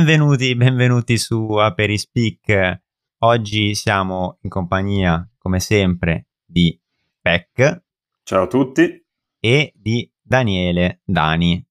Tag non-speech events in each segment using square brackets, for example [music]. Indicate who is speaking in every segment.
Speaker 1: Benvenuti, benvenuti su Aperispeak. Oggi siamo in compagnia, come sempre, di Peck.
Speaker 2: Ciao a tutti.
Speaker 1: E di Daniele Dani.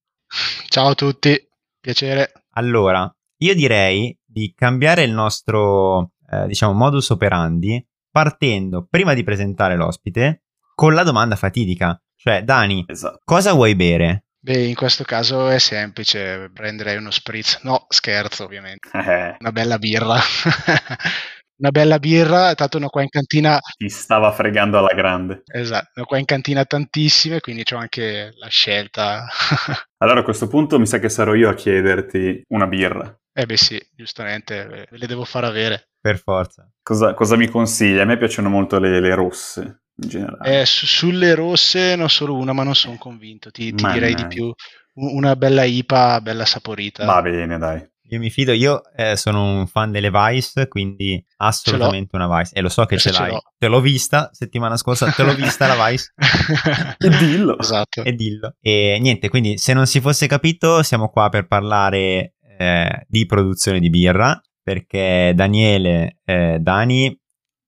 Speaker 3: Ciao a tutti, piacere.
Speaker 1: Allora, io direi di cambiare il nostro, eh, diciamo, modus operandi partendo, prima di presentare l'ospite, con la domanda fatidica. Cioè, Dani, esatto. cosa vuoi bere?
Speaker 3: Beh, in questo caso è semplice, prenderei uno spritz. No, scherzo, ovviamente. [laughs] Eh. Una bella birra. [laughs] una bella birra, tanto una qua in cantina...
Speaker 2: Ti stava fregando alla grande.
Speaker 3: Esatto, una qua in cantina tantissime, quindi ho anche la scelta. [laughs]
Speaker 2: allora a questo punto mi sa che sarò io a chiederti una birra.
Speaker 3: Eh beh sì, giustamente, ve le devo far avere.
Speaker 1: Per forza.
Speaker 2: Cosa, cosa mi consiglia? A me piacciono molto le, le rosse in generale.
Speaker 3: Eh, su, sulle rosse ne ho solo una, ma non sono convinto. Ti, ti direi di più. Una bella IPA, bella saporita.
Speaker 2: Va bene, dai.
Speaker 1: Io mi fido, io eh, sono un fan delle Vice, quindi assolutamente una Vice. E lo so che ce, ce l'hai. L'ho. Te l'ho vista settimana scorsa, te l'ho vista la Vice. [laughs]
Speaker 2: e dillo.
Speaker 3: Esatto.
Speaker 1: E dillo. E niente, quindi se non si fosse capito, siamo qua per parlare eh, di produzione di birra, perché Daniele eh, Dani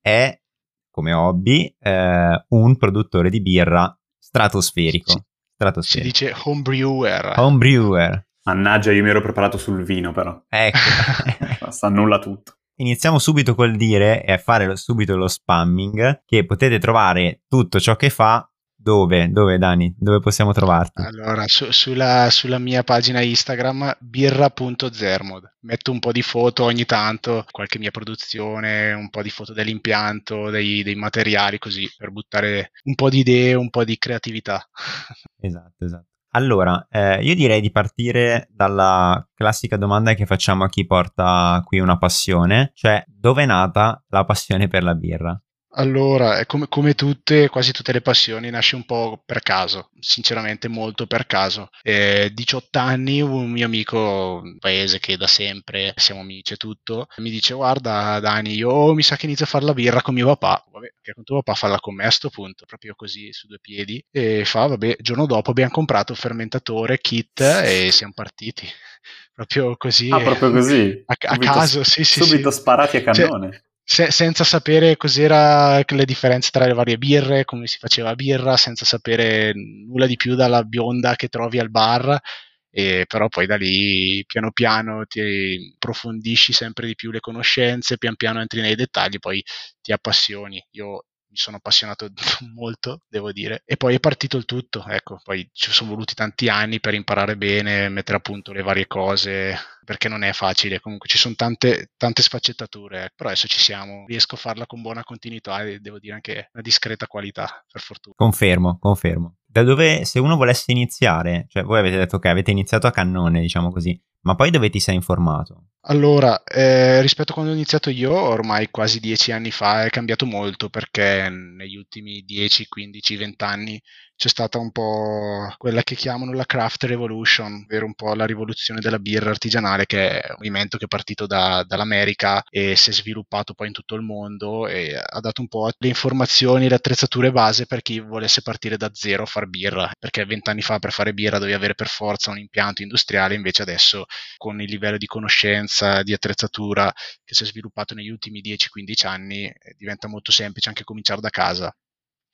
Speaker 1: è come hobby eh, un produttore di birra stratosferico. Stratosferico.
Speaker 3: Si dice homebrewer.
Speaker 1: Homebrewer.
Speaker 2: Mannaggia, io mi ero preparato sul vino però.
Speaker 1: Ecco. [laughs]
Speaker 2: Sta nulla tutto.
Speaker 1: Iniziamo subito col dire e a fare subito lo spamming che potete trovare tutto ciò che fa dove? Dove Dani? Dove possiamo trovarti?
Speaker 3: Allora, su, sulla, sulla, mia pagina Instagram birra.zermod. Metto un po' di foto ogni tanto, qualche mia produzione, un po' di foto dell'impianto, dei, dei materiali così, per buttare un po' di idee, un po' di creatività. [laughs]
Speaker 1: Esatto, esatto. Allora, eh, io direi di partire dalla classica domanda che facciamo a chi porta qui una passione, cioè dove è nata la passione per la birra?
Speaker 3: Allora, come, come, tutte, quasi tutte le passioni, nasce un po' per caso, sinceramente molto per caso. Eh, 18 anni, un mio amico, un paese che da sempre siamo amici e tutto, mi dice guarda Dani, io mi sa che inizio a fare la birra con mio papà. Vabbè, che con tuo papà farla con me a sto punto, proprio così su due piedi. E fa, vabbè, il giorno dopo abbiamo comprato il fermentatore, kit e siamo partiti. [laughs] proprio così.
Speaker 2: Ah, proprio così?
Speaker 3: A, a caso, sì, sì.
Speaker 2: Subito
Speaker 3: sì.
Speaker 2: sparati a cannone.
Speaker 3: Cioè, se, senza sapere cos'era le differenze tra le varie birre, come si faceva birra, senza sapere nulla di più dalla bionda che trovi al bar. E però poi da lì piano piano ti approfondisci sempre di più le conoscenze, pian piano entri nei dettagli, poi ti appassioni. Io mi sono appassionato [laughs] molto, devo dire. E poi è partito il tutto, ecco, poi ci sono voluti tanti anni per imparare bene, mettere a punto le varie cose, perché non è facile, comunque ci sono tante, tante sfaccettature, però adesso ci siamo, riesco a farla con buona continuità e devo dire anche una discreta qualità, per fortuna.
Speaker 1: Confermo, confermo. Da dove, se uno volesse iniziare, cioè voi avete detto che avete iniziato a cannone, diciamo così, ma poi dove ti sei informato?
Speaker 3: Allora, eh, rispetto a quando ho iniziato io, ormai quasi dieci anni fa, è cambiato molto perché negli ultimi 10, 15, 20 anni c'è stata un po' quella che chiamano la craft revolution, ovvero un po' la rivoluzione della birra artigianale, che è un movimento che è partito da, dall'America e si è sviluppato poi in tutto il mondo e ha dato un po' le informazioni, le attrezzature base per chi volesse partire da zero a fare birra, perché vent'anni fa per fare birra dovevi avere per forza un impianto industriale, invece adesso con il livello di conoscenza, di attrezzatura che si è sviluppato negli ultimi 10-15 anni, eh, diventa molto semplice anche cominciare da casa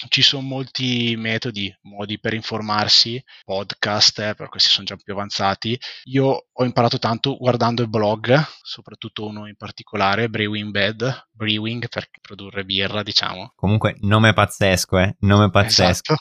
Speaker 3: ci sono molti metodi, modi per informarsi, podcast, eh, però questi sono già più avanzati. Io ho imparato tanto guardando il blog, soprattutto uno in particolare, Brewing Bed, brewing per produrre birra, diciamo.
Speaker 1: Comunque, nome pazzesco, eh? Nome pazzesco.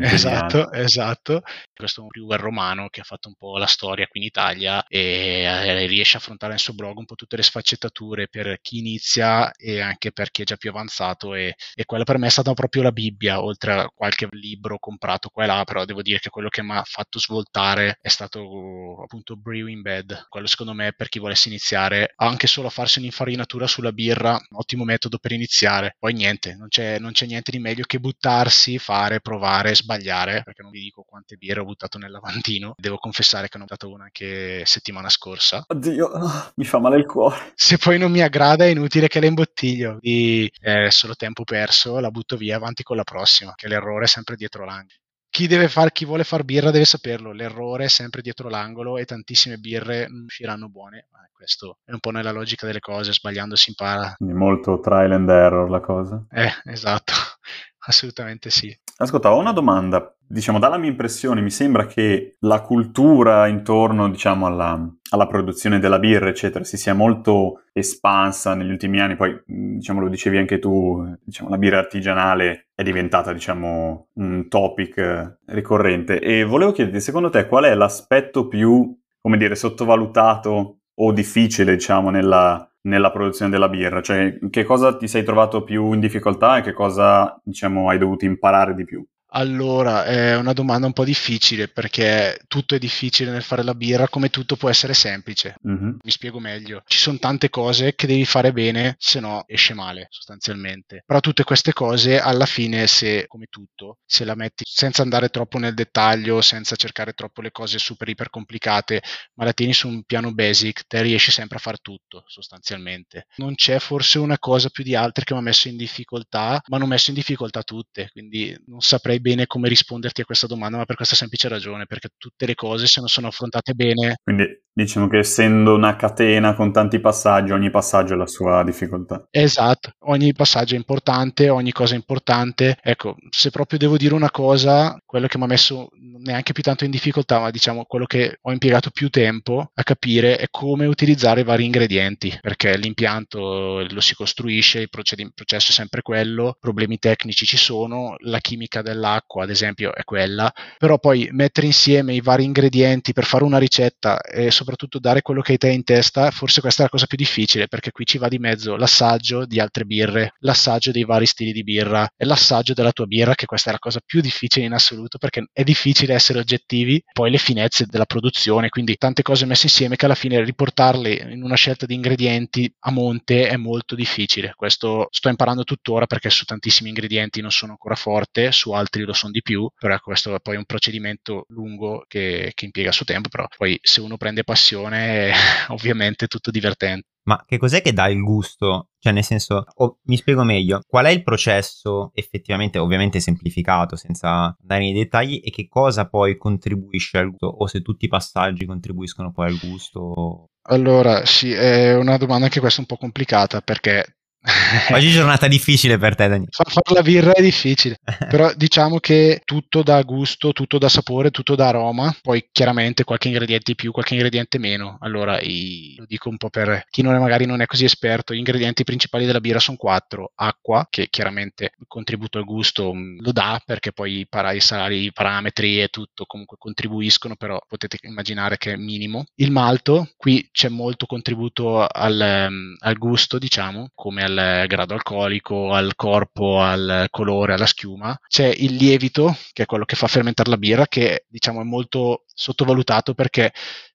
Speaker 3: Esatto, [laughs] esatto, esatto. Questo è un brewer romano che ha fatto un po' la storia qui in Italia e eh, riesce a affrontare nel suo blog un po' tutte le sfaccettature per chi inizia e anche per chi è già più avanzato e, e quella per me è stata proprio la Bibbia, oltre a qualche libro comprato qua e là, però devo dire che quello che mi ha fatto svoltare è stato appunto Brewing Bed. Quello secondo me per chi volesse iniziare anche solo a farsi un'infarinatura sulla birra ottimo metodo per iniziare. Poi niente, non c'è, non c'è, niente di meglio che buttarsi, fare, provare, sbagliare, perché non vi dico quante birre ho buttato nel lavandino. Devo confessare che ne ho buttato una anche settimana scorsa.
Speaker 2: Oddio, [laughs] mi fa male il cuore.
Speaker 3: Se poi non mi aggrada è inutile che la imbottiglio, quindi è solo tempo perso, la butto via avanti con la prossima, che l'errore è sempre dietro l'angolo chi, deve far, chi vuole far birra deve saperlo, l'errore è sempre dietro l'angolo e tantissime birre non usciranno buone. Questo è un po' nella logica delle cose, sbagliando si impara.
Speaker 2: Quindi molto trial and error la cosa.
Speaker 3: Eh, esatto, [laughs] assolutamente sì.
Speaker 2: Ascolta, ho una domanda. Diciamo, dalla mia impressione mi sembra che la cultura intorno, diciamo, alla, alla produzione della birra, eccetera, si sia molto espansa negli ultimi anni. Poi, diciamo, lo dicevi anche tu, diciamo, la birra artigianale è diventata, diciamo, un topic ricorrente. E volevo chiederti, secondo te, qual è l'aspetto più, come dire, sottovalutato o difficile, diciamo, nella, nella produzione della birra? Cioè, che cosa ti sei trovato più in difficoltà e che cosa, diciamo, hai dovuto imparare di più?
Speaker 3: Allora, è una domanda un po' difficile perché tutto è difficile nel fare la birra, come tutto può essere semplice. Mm-hmm. Mi spiego meglio. Ci sono tante cose che devi fare bene, se no esce male sostanzialmente. Però tutte queste cose, alla fine, se come tutto, se la metti senza andare troppo nel dettaglio, senza cercare troppo le cose super iper complicate, ma la tieni su un piano basic, te riesci sempre a fare tutto sostanzialmente. Non c'è forse una cosa più di altre che mi ha messo in difficoltà, ma ho messo in difficoltà tutte, quindi non saprei bene come risponderti a questa domanda, ma per questa semplice ragione, perché tutte le cose se non sono affrontate bene...
Speaker 2: Quindi diciamo che essendo una catena con tanti passaggi, ogni passaggio ha la sua difficoltà.
Speaker 3: Esatto, ogni passaggio è importante, ogni cosa è importante. Ecco, se proprio devo dire una cosa, quello che mi ha messo neanche più tanto in difficoltà, ma diciamo quello che ho impiegato più tempo a capire è come utilizzare i vari ingredienti, perché l'impianto lo si costruisce, il processo è sempre quello, problemi tecnici ci sono, la chimica dell'acqua l'acqua, ad esempio, è quella, però poi mettere insieme i vari ingredienti per fare una ricetta e soprattutto dare quello che hai te in testa, forse questa è la cosa più difficile, perché qui ci va di mezzo l'assaggio di altre birre, l'assaggio dei vari stili di birra e l'assaggio della tua birra, che questa è la cosa più difficile in assoluto, perché è difficile essere oggettivi, poi le finezze della produzione, quindi tante cose messe insieme che alla fine riportarle in una scelta di ingredienti a monte è molto difficile. Questo sto imparando tuttora perché su tantissimi ingredienti non sono ancora forte, su altri lo sono di più, però ecco, questo è poi un procedimento lungo che, che impiega il suo tempo, però poi se uno prende passione [laughs] ovviamente è tutto divertente.
Speaker 1: Ma che cos'è che dà il gusto? Cioè, nel senso, oh, mi spiego meglio, qual è il processo effettivamente, ovviamente semplificato, senza andare nei dettagli, e che cosa poi contribuisce al gusto? O se tutti i passaggi contribuiscono poi al gusto?
Speaker 3: Allora, sì, è una domanda anche questa un po' complicata perché [laughs]
Speaker 1: Oggi è giornata difficile per te, Daniele.
Speaker 3: Far fare la birra è difficile, [laughs] però diciamo che tutto da gusto, tutto da sapore, tutto da aroma, poi chiaramente qualche ingrediente più, qualche ingrediente meno. Allora, i, lo dico un po' per chi non è, magari non è così esperto, gli ingredienti principali della birra sono quattro. Acqua, che chiaramente il contributo al gusto mm, lo dà, perché poi i, para, i salari, i parametri e tutto comunque contribuiscono, però potete immaginare che è minimo. Il malto, qui c'è molto contributo al, mm, al gusto, diciamo, come al al grado alcolico, al corpo, al colore, alla schiuma. C'è il lievito, che è quello che fa fermentare la birra, che diciamo è molto sottovalutato perché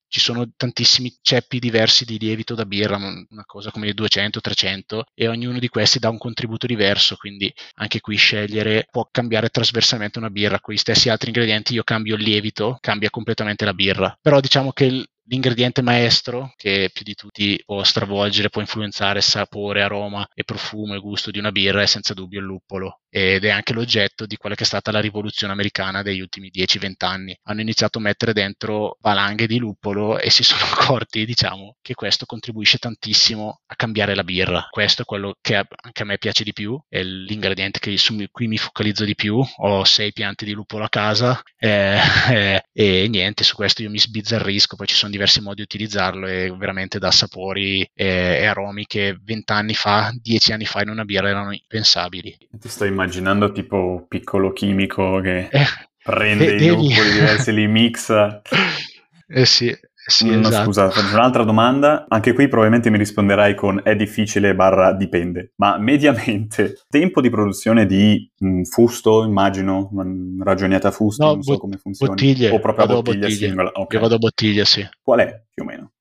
Speaker 3: ci sono tantissimi ceppi diversi di lievito da birra, una cosa come 200-300 e ognuno di questi dà un contributo diverso, quindi anche qui scegliere può cambiare trasversalmente una birra, con gli stessi altri ingredienti io cambio il lievito, cambia completamente la birra, però diciamo che l'ingrediente maestro che più di tutti può stravolgere, può influenzare sapore, aroma e profumo e gusto di una birra è senza dubbio il luppolo ed è anche l'oggetto di quella che è stata la rivoluzione americana degli ultimi 10-20 anni. Hanno iniziato a mettere dentro valanghe di luppolo e si [laughs] sono accorti, diciamo, che questo contribuisce tantissimo a cambiare la birra. Questo è quello che anche a me piace di più, è l'ingrediente su cui mi focalizzo di più. Ho sei piante di luppolo a casa eh, [laughs] eh, e niente, su questo io mi sbizzarrisco, poi ci sono diversi modi di utilizzarlo e veramente dà sapori e, e aromi che 20 anni fa, 10 anni fa in una birra erano impensabili.
Speaker 2: Ti sto immaginando tipo piccolo chimico che [laughs] eh, prende i luppoli diversi, li mixa. [laughs]
Speaker 3: Eh sì, sì,
Speaker 2: no,
Speaker 3: esatto.
Speaker 2: scusa, faccio un'altra domanda. Anche qui probabilmente mi risponderai con è difficile barra dipende. Ma mediamente, [laughs] tempo di produzione di mh, fusto, immagino, ragioniate a fusto, no, non so come funziona.
Speaker 3: Bottiglie.
Speaker 2: O proprio a bottiglia,
Speaker 3: bottiglia
Speaker 2: singola. Okay.
Speaker 3: Io vado a bottiglia, sì.
Speaker 2: Qual è più o meno?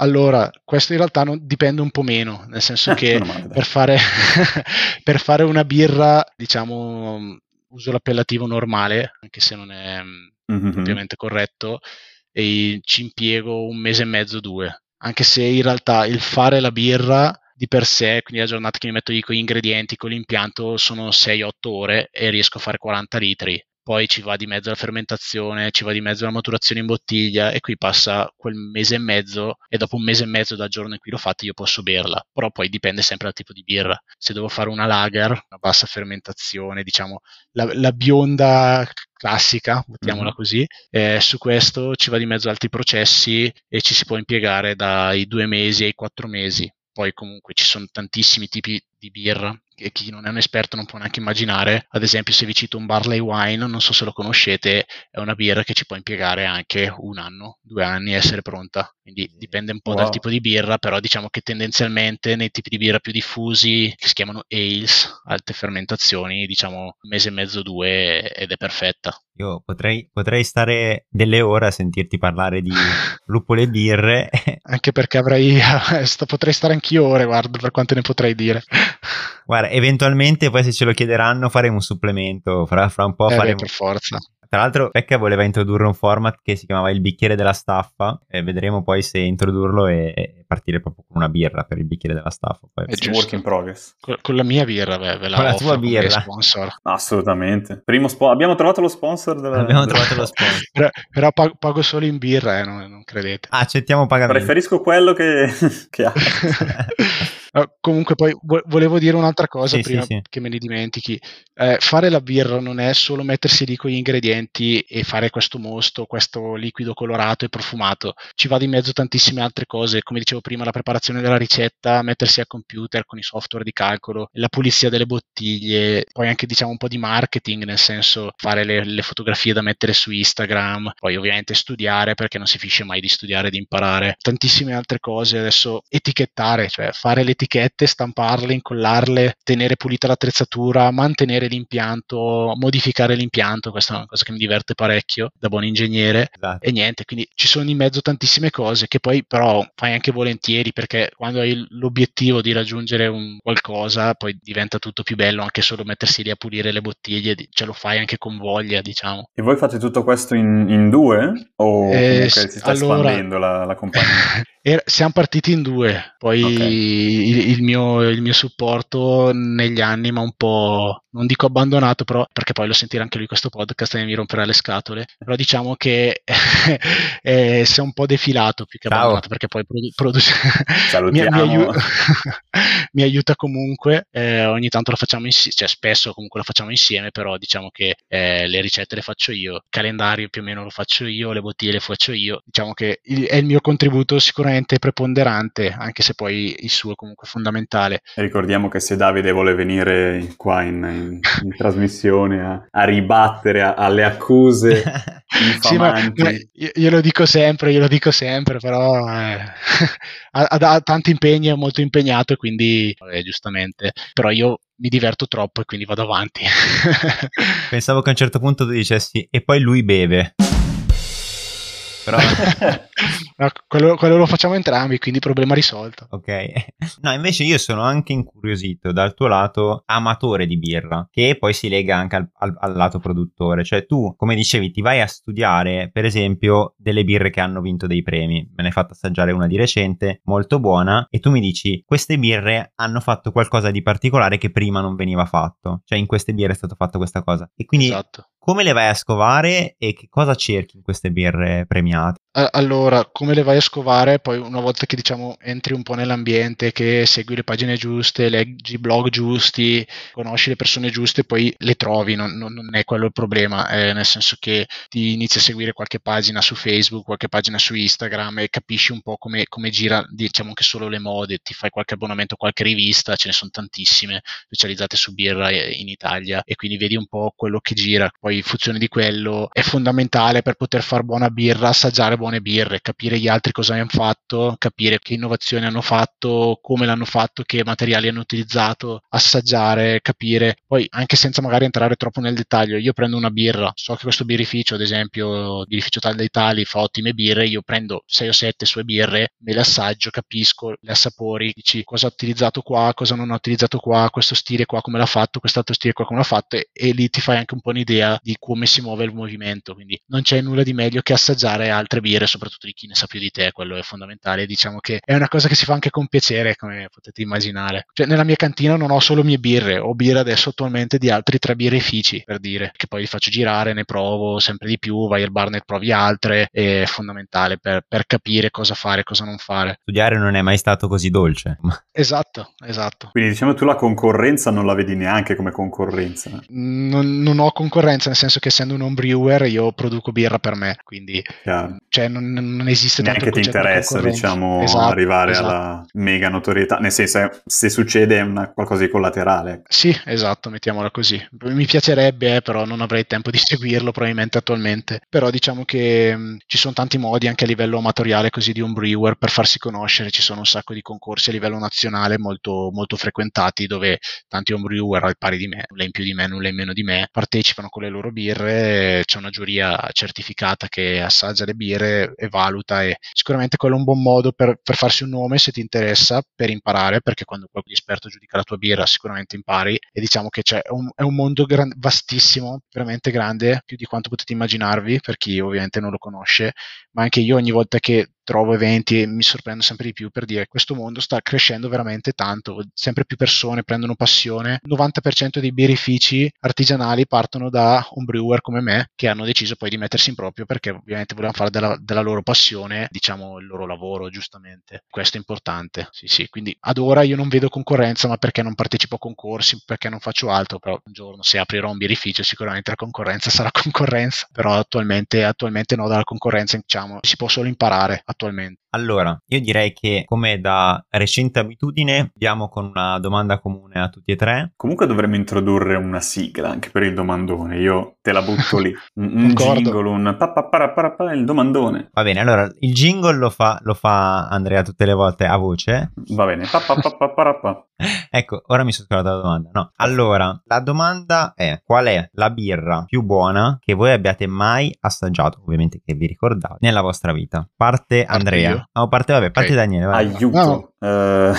Speaker 3: Allora, questo in realtà non, dipende un po' meno, nel senso che per, fare, [laughs] per fare una birra, diciamo, uso l'appellativo normale, anche se non è mm-hmm. ovviamente corretto, e ci impiego un mese e mezzo, due. Anche se in realtà il fare la birra di per sé, quindi la giornata che mi metto lì con gli ingredienti, con l'impianto, sono 6-8 ore e riesco a fare 40 litri poi ci va di mezzo la fermentazione, ci va di mezzo la maturazione in bottiglia e qui passa quel mese e mezzo e dopo un mese e mezzo dal giorno in cui l'ho fatta io posso berla, però poi dipende sempre dal tipo di birra. Se devo fare una lager, una bassa fermentazione, diciamo la, la bionda classica, mettiamola mm. così, eh, su questo ci va di mezzo altri processi e ci si può impiegare dai due mesi ai quattro mesi. Poi comunque ci sono tantissimi tipi di birra che chi non è un esperto non può neanche immaginare. Ad esempio, se vi cito un Barley Wine, non so se lo conoscete, è una birra che ci può impiegare anche un anno, due anni a essere pronta. Quindi dipende un po' wow. dal tipo di birra, però diciamo che tendenzialmente nei tipi di birra più diffusi, che si chiamano ales, alte fermentazioni, diciamo un mese e mezzo, due ed è perfetta.
Speaker 1: Io potrei, potrei stare delle ore a sentirti parlare di [laughs] luppole birre.
Speaker 3: Anche perché avrei, [laughs] potrei stare anch'io ore, guarda, per quante ne potrei dire.
Speaker 1: Guarda, eventualmente poi se ce lo chiederanno faremo un supplemento, fra, fra un po'
Speaker 3: eh
Speaker 1: faremo...
Speaker 3: Beh, per forza.
Speaker 1: Tra l'altro, Pecca voleva introdurre un format che si chiamava il bicchiere della staffa e vedremo poi se introdurlo e partire proprio con una birra per il bicchiere della staffa. Poi.
Speaker 2: È giusto. work in progress.
Speaker 3: Con, con la mia birra, beh, ve la
Speaker 1: con la tua birra.
Speaker 3: sponsor.
Speaker 2: Assolutamente. Primo spo- abbiamo trovato lo sponsor della...
Speaker 1: Abbiamo trovato lo sponsor. [laughs]
Speaker 3: però, però pago, pago, solo in birra, eh, non, non credete.
Speaker 1: accettiamo pagamento.
Speaker 2: Preferisco quello che, [laughs] che ha. [laughs]
Speaker 3: Uh, comunque poi vo- volevo dire un'altra cosa sì, prima sì, sì. che me ne dimentichi. Eh, fare la birra non è solo mettersi lì con gli ingredienti e fare questo mosto, questo liquido colorato e profumato. Ci va di mezzo tantissime altre cose, come dicevo prima, la preparazione della ricetta, mettersi al computer con i software di calcolo, la pulizia delle bottiglie, poi anche diciamo un po' di marketing, nel senso fare le, le fotografie da mettere su Instagram, poi ovviamente studiare perché non si finisce mai di studiare e di imparare. Tantissime altre cose, adesso etichettare, cioè fare le etichette, stamparle, incollarle, tenere pulita l'attrezzatura, mantenere l'impianto, modificare l'impianto, questa è una cosa che mi diverte parecchio da buon ingegnere esatto. e niente, quindi ci sono in mezzo tantissime cose che poi però fai anche volentieri perché quando hai l'obiettivo di raggiungere un qualcosa poi diventa tutto più bello anche solo mettersi lì a pulire le bottiglie, ce lo fai anche con voglia diciamo.
Speaker 2: E voi fate tutto questo in, in due o eh, si sta allora, espandendo la, la compagnia? [laughs]
Speaker 3: siamo partiti in due, poi okay. Il, mio, il, mio, supporto negli anni mi ha un po', non dico abbandonato, però perché poi lo sentirà anche lui questo podcast e mi romperà le scatole, però diciamo che [laughs] eh, si è un po' defilato più che abbandonato perché poi produ- produce... [laughs] mi, mi, aiuta, [laughs] mi, aiuta comunque, eh, ogni tanto lo facciamo insieme, cioè spesso comunque lo facciamo insieme, però diciamo che eh, le ricette le faccio io, il calendario più o meno lo faccio io, le bottiglie le faccio io, diciamo che il, è il mio contributo sicuramente preponderante, anche se poi il suo è comunque fondamentale.
Speaker 2: ricordiamo che se Davide vuole venire qua in, in, in trasmissione a, a ribattere a, alle accuse [laughs] sì, ma, ma
Speaker 3: io, io, lo dico sempre, io lo dico sempre, però eh, [laughs] ha, ha, tanti impegni, è molto impegnato e quindi eh, giustamente, però io mi diverto troppo e quindi vado avanti. [laughs]
Speaker 1: Pensavo che a un certo punto tu dicessi e poi lui beve però... [laughs]
Speaker 3: no, quello, quello, lo facciamo entrambi, quindi problema risolto.
Speaker 1: Ok. No, invece io sono anche incuriosito dal tuo lato amatore di birra, che poi si lega anche al, al, al lato produttore. Cioè tu, come dicevi, ti vai a studiare, per esempio, delle birre che hanno vinto dei premi. Me ne hai fatto assaggiare una di recente, molto buona, e tu mi dici, queste birre hanno fatto qualcosa di particolare che prima non veniva fatto. Cioè in queste birre è stato fatto questa cosa. E quindi... Esatto come le vai a scovare e che cosa cerchi in queste birre premiate?
Speaker 3: Allora, come le vai a scovare? Poi una volta che diciamo entri un po' nell'ambiente, che segui le pagine giuste, leggi i blog giusti, conosci le persone giuste, poi le trovi, non, non è quello il problema, eh, nel senso che ti inizi a seguire qualche pagina su Facebook, qualche pagina su Instagram e capisci un po' come, come gira, diciamo anche solo le mode, ti fai qualche abbonamento a qualche rivista, ce ne sono tantissime specializzate su birra in Italia e quindi vedi un po' quello che gira, poi in funzione di quello è fondamentale per poter fare buona birra, assaggiare buona buone birre, capire gli altri cosa hanno fatto, capire che innovazioni hanno fatto, come l'hanno fatto, che materiali hanno utilizzato, assaggiare, capire, poi anche senza magari entrare troppo nel dettaglio, io prendo una birra, so che questo birrificio, ad esempio, birrificio tal dei tali, fa ottime birre, io prendo 6 o 7 sue birre, me le assaggio, capisco, le assapori, dici cosa ha utilizzato qua, cosa non ha utilizzato qua, questo stile qua come l'ha fatto, quest'altro stile qua come l'ha fatto e, e lì ti fai anche un po' un'idea di come si muove il movimento, quindi non c'è nulla di meglio che assaggiare altre birre birre, soprattutto di chi ne sa più di te, quello è fondamentale. Diciamo che è una cosa che si fa anche con piacere, come potete immaginare. Cioè, nella mia cantina non ho solo mie birre, ho birre adesso attualmente di altri tre birrifici, per dire, che poi li faccio girare, ne provo sempre di più, vai al bar, ne provi altre, è fondamentale per, per capire cosa fare, cosa non fare.
Speaker 1: Studiare non è mai stato così dolce. [laughs]
Speaker 3: Esatto, esatto.
Speaker 2: Quindi diciamo tu la concorrenza non la vedi neanche come concorrenza.
Speaker 3: Non, non ho concorrenza, nel senso che essendo un home brewer io produco birra per me, quindi cioè, non, non, esiste
Speaker 2: neanche ti interessa diciamo esatto, arrivare esatto. alla mega notorietà, nel senso se succede è una, qualcosa di collaterale.
Speaker 3: Sì, esatto, mettiamola così. Mi piacerebbe, eh, però non avrei tempo di [laughs] seguirlo probabilmente attualmente. Però diciamo che mh, ci sono tanti modi anche a livello amatoriale così di un brewer per farsi conoscere, ci sono un sacco di concorsi a livello nazionale molto, molto frequentati dove tanti home brewer al pari di me, nulla in più di me, nulla in meno di me, partecipano con le loro birre, c'è una giuria certificata che assaggia le birre e valuta e sicuramente quello è un buon modo per, per farsi un nome se ti interessa, per imparare, perché quando qualche esperto giudica la tua birra sicuramente impari e diciamo che un, è un mondo gran, vastissimo, veramente grande, più di quanto potete immaginarvi per chi ovviamente non lo conosce, ma anche io ogni volta che trovo eventi e mi sorprendo sempre di più per dire questo mondo sta crescendo veramente tanto, sempre più persone prendono passione, il 90% dei birrifici artigianali partono da un brewer come me che hanno deciso poi di mettersi in proprio perché ovviamente volevano fare della, della loro passione diciamo il loro lavoro giustamente, questo è importante, sì sì, quindi ad ora io non vedo concorrenza ma perché non partecipo a concorsi, perché non faccio altro, però un giorno se aprirò un birrificio sicuramente la concorrenza sarà [laughs] concorrenza, però attualmente, attualmente no, dalla concorrenza diciamo si può solo imparare attualmente.
Speaker 1: Allora, io direi che come da recente abitudine andiamo con una domanda comune a tutti e tre.
Speaker 2: Comunque dovremmo introdurre una sigla anche per il domandone, io te la butto lì. [laughs] Un, un jingle, un pa, il domandone.
Speaker 1: Va bene, allora il jingle lo fa, lo fa Andrea tutte le volte a voce.
Speaker 2: Va bene, pa,
Speaker 1: ecco, ora mi sono scordato la domanda. No, allora, la domanda è qual è la birra più buona che voi abbiate mai assaggiato, ovviamente che vi ricordate, nella vostra vita? Parte Andrea. Oh, parte, vabbè, parte okay. Daniele. Vai.
Speaker 2: Aiuto. No. Uh,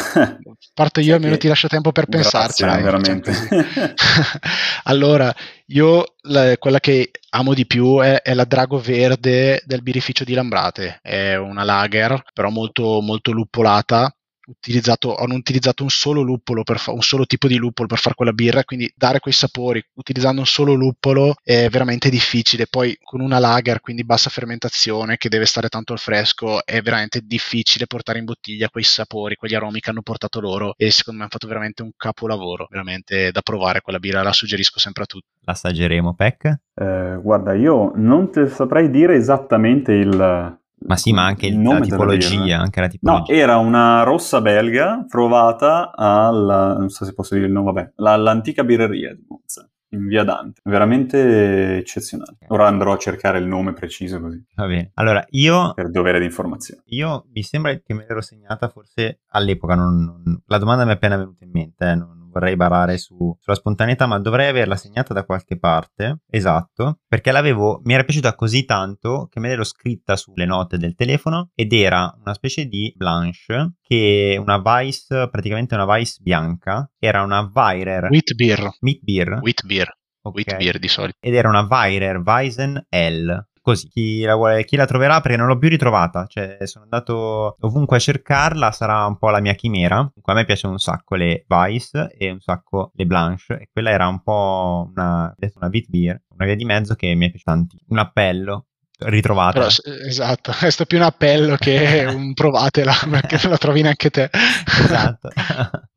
Speaker 3: Parto io, [laughs] almeno ti lascio tempo per pensarci.
Speaker 2: Grazie, veramente. [laughs]
Speaker 3: allora, io la, quella che amo di più è, è, la Drago Verde del birrificio di Lambrate. È una lager, però molto, molto luppolata utilizzato, hanno utilizzato un solo luppolo, per fa- un solo tipo di luppolo per fare quella birra, quindi dare quei sapori utilizzando un solo luppolo è veramente difficile. Poi con una lager, quindi bassa fermentazione, che deve stare tanto al fresco, è veramente difficile portare in bottiglia quei sapori, quegli aromi che hanno portato loro e secondo me hanno fatto veramente un capolavoro, veramente da provare quella birra, la suggerisco sempre a tutti.
Speaker 1: L'assaggeremo, Peck?
Speaker 2: Eh, guarda, io non ti saprei dire esattamente il,
Speaker 1: ma sì, ma anche il la tipologia, anche la tipologia.
Speaker 2: No, era una rossa belga provata alla, non so se posso dire il nome, vabbè, la, all'antica birreria di Monza, in via Dante. Veramente eccezionale. Ora andrò a cercare il nome preciso così.
Speaker 1: Va bene. Allora, io...
Speaker 2: Per dovere di informazione.
Speaker 1: Io mi sembra che me l'ero segnata forse all'epoca, non, non, la domanda mi è appena venuta in mente, eh, non, vorrei barare su, sulla spontaneità, ma dovrei averla segnata da qualche parte. Esatto, perché l'avevo, mi era piaciuta così tanto che me l'ero scritta sulle note del telefono ed era una specie di blanche che una Vice, praticamente una Vice bianca, era una Weirer.
Speaker 3: Wheat beer.
Speaker 1: Meat beer.
Speaker 3: Wheat beer. Okay. Wheat beer di solito.
Speaker 1: Ed era una Weirer Weizen L così. Chi la, vuole, chi la troverà perché non l'ho più ritrovata. Cioè, sono andato ovunque a cercarla, sarà un po' la mia chimera. Comunque a me piacciono un sacco le Vice e un sacco le Blanche. E quella era un po' una, una Beat Beer, una via di mezzo che mi è piaciuta tanto. Un appello ritrovata.
Speaker 3: Però, esatto, [laughs] è stato più un appello che [laughs] un provatela, [laughs] perché la trovi neanche te.
Speaker 1: esatto.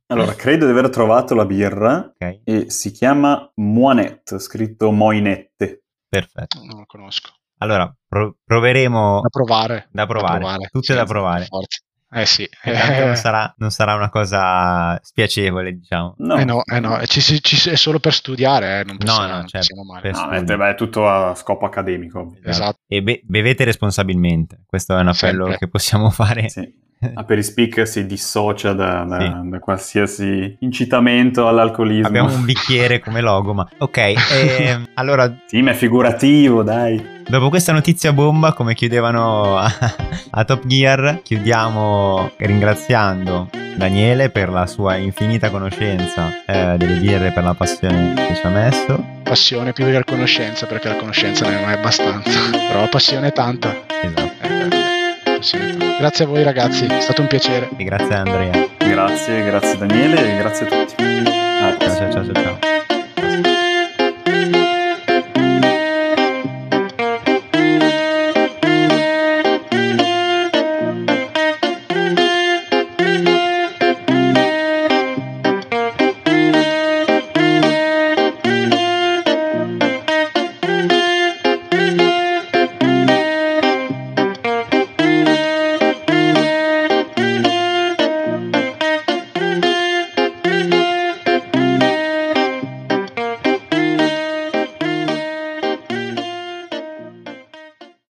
Speaker 2: Allora, credo di aver trovato la birra okay. e si chiama Moinette, scritto Moinette.
Speaker 1: Perfetto.
Speaker 3: Non lo conosco.
Speaker 1: Allora, pro- proveremo...
Speaker 3: Da provare.
Speaker 1: Da provare, da provare. tutte sì, da provare.
Speaker 3: Forza. Eh sì. [laughs]
Speaker 1: non, sarà, non, sarà, una cosa spiacevole, diciamo.
Speaker 3: No, eh no, eh no. Ci, ci, è solo per studiare, eh. non possiamo, no, no, certo, non
Speaker 2: male. No, è, beh, è, tutto a scopo accademico.
Speaker 1: Esatto. esatto. E be- bevete responsabilmente, questo è un appello Sempre. che possiamo fare.
Speaker 2: Sì. Aperispeak si dissocia da, da, sì. da, qualsiasi incitamento all'alcolismo.
Speaker 1: Abbiamo un [laughs] bicchiere come logo, ma ok. E, [laughs] allora...
Speaker 2: Sì, ma è figurativo, dai.
Speaker 1: Dopo questa notizia bomba, come chiudevano a, a Top Gear, chiudiamo ringraziando Daniele per la sua infinita conoscenza eh, delle birre per la passione che ci ha messo.
Speaker 3: Passione più che la conoscenza, perché la conoscenza non è mai abbastanza, però la passione è tanta.
Speaker 1: Esatto.
Speaker 3: Sì. Grazie a voi ragazzi, è stato un piacere.
Speaker 1: E grazie Andrea.
Speaker 2: Grazie, grazie Daniele e grazie a tutti. Ah, ciao, ciao, ciao. ciao.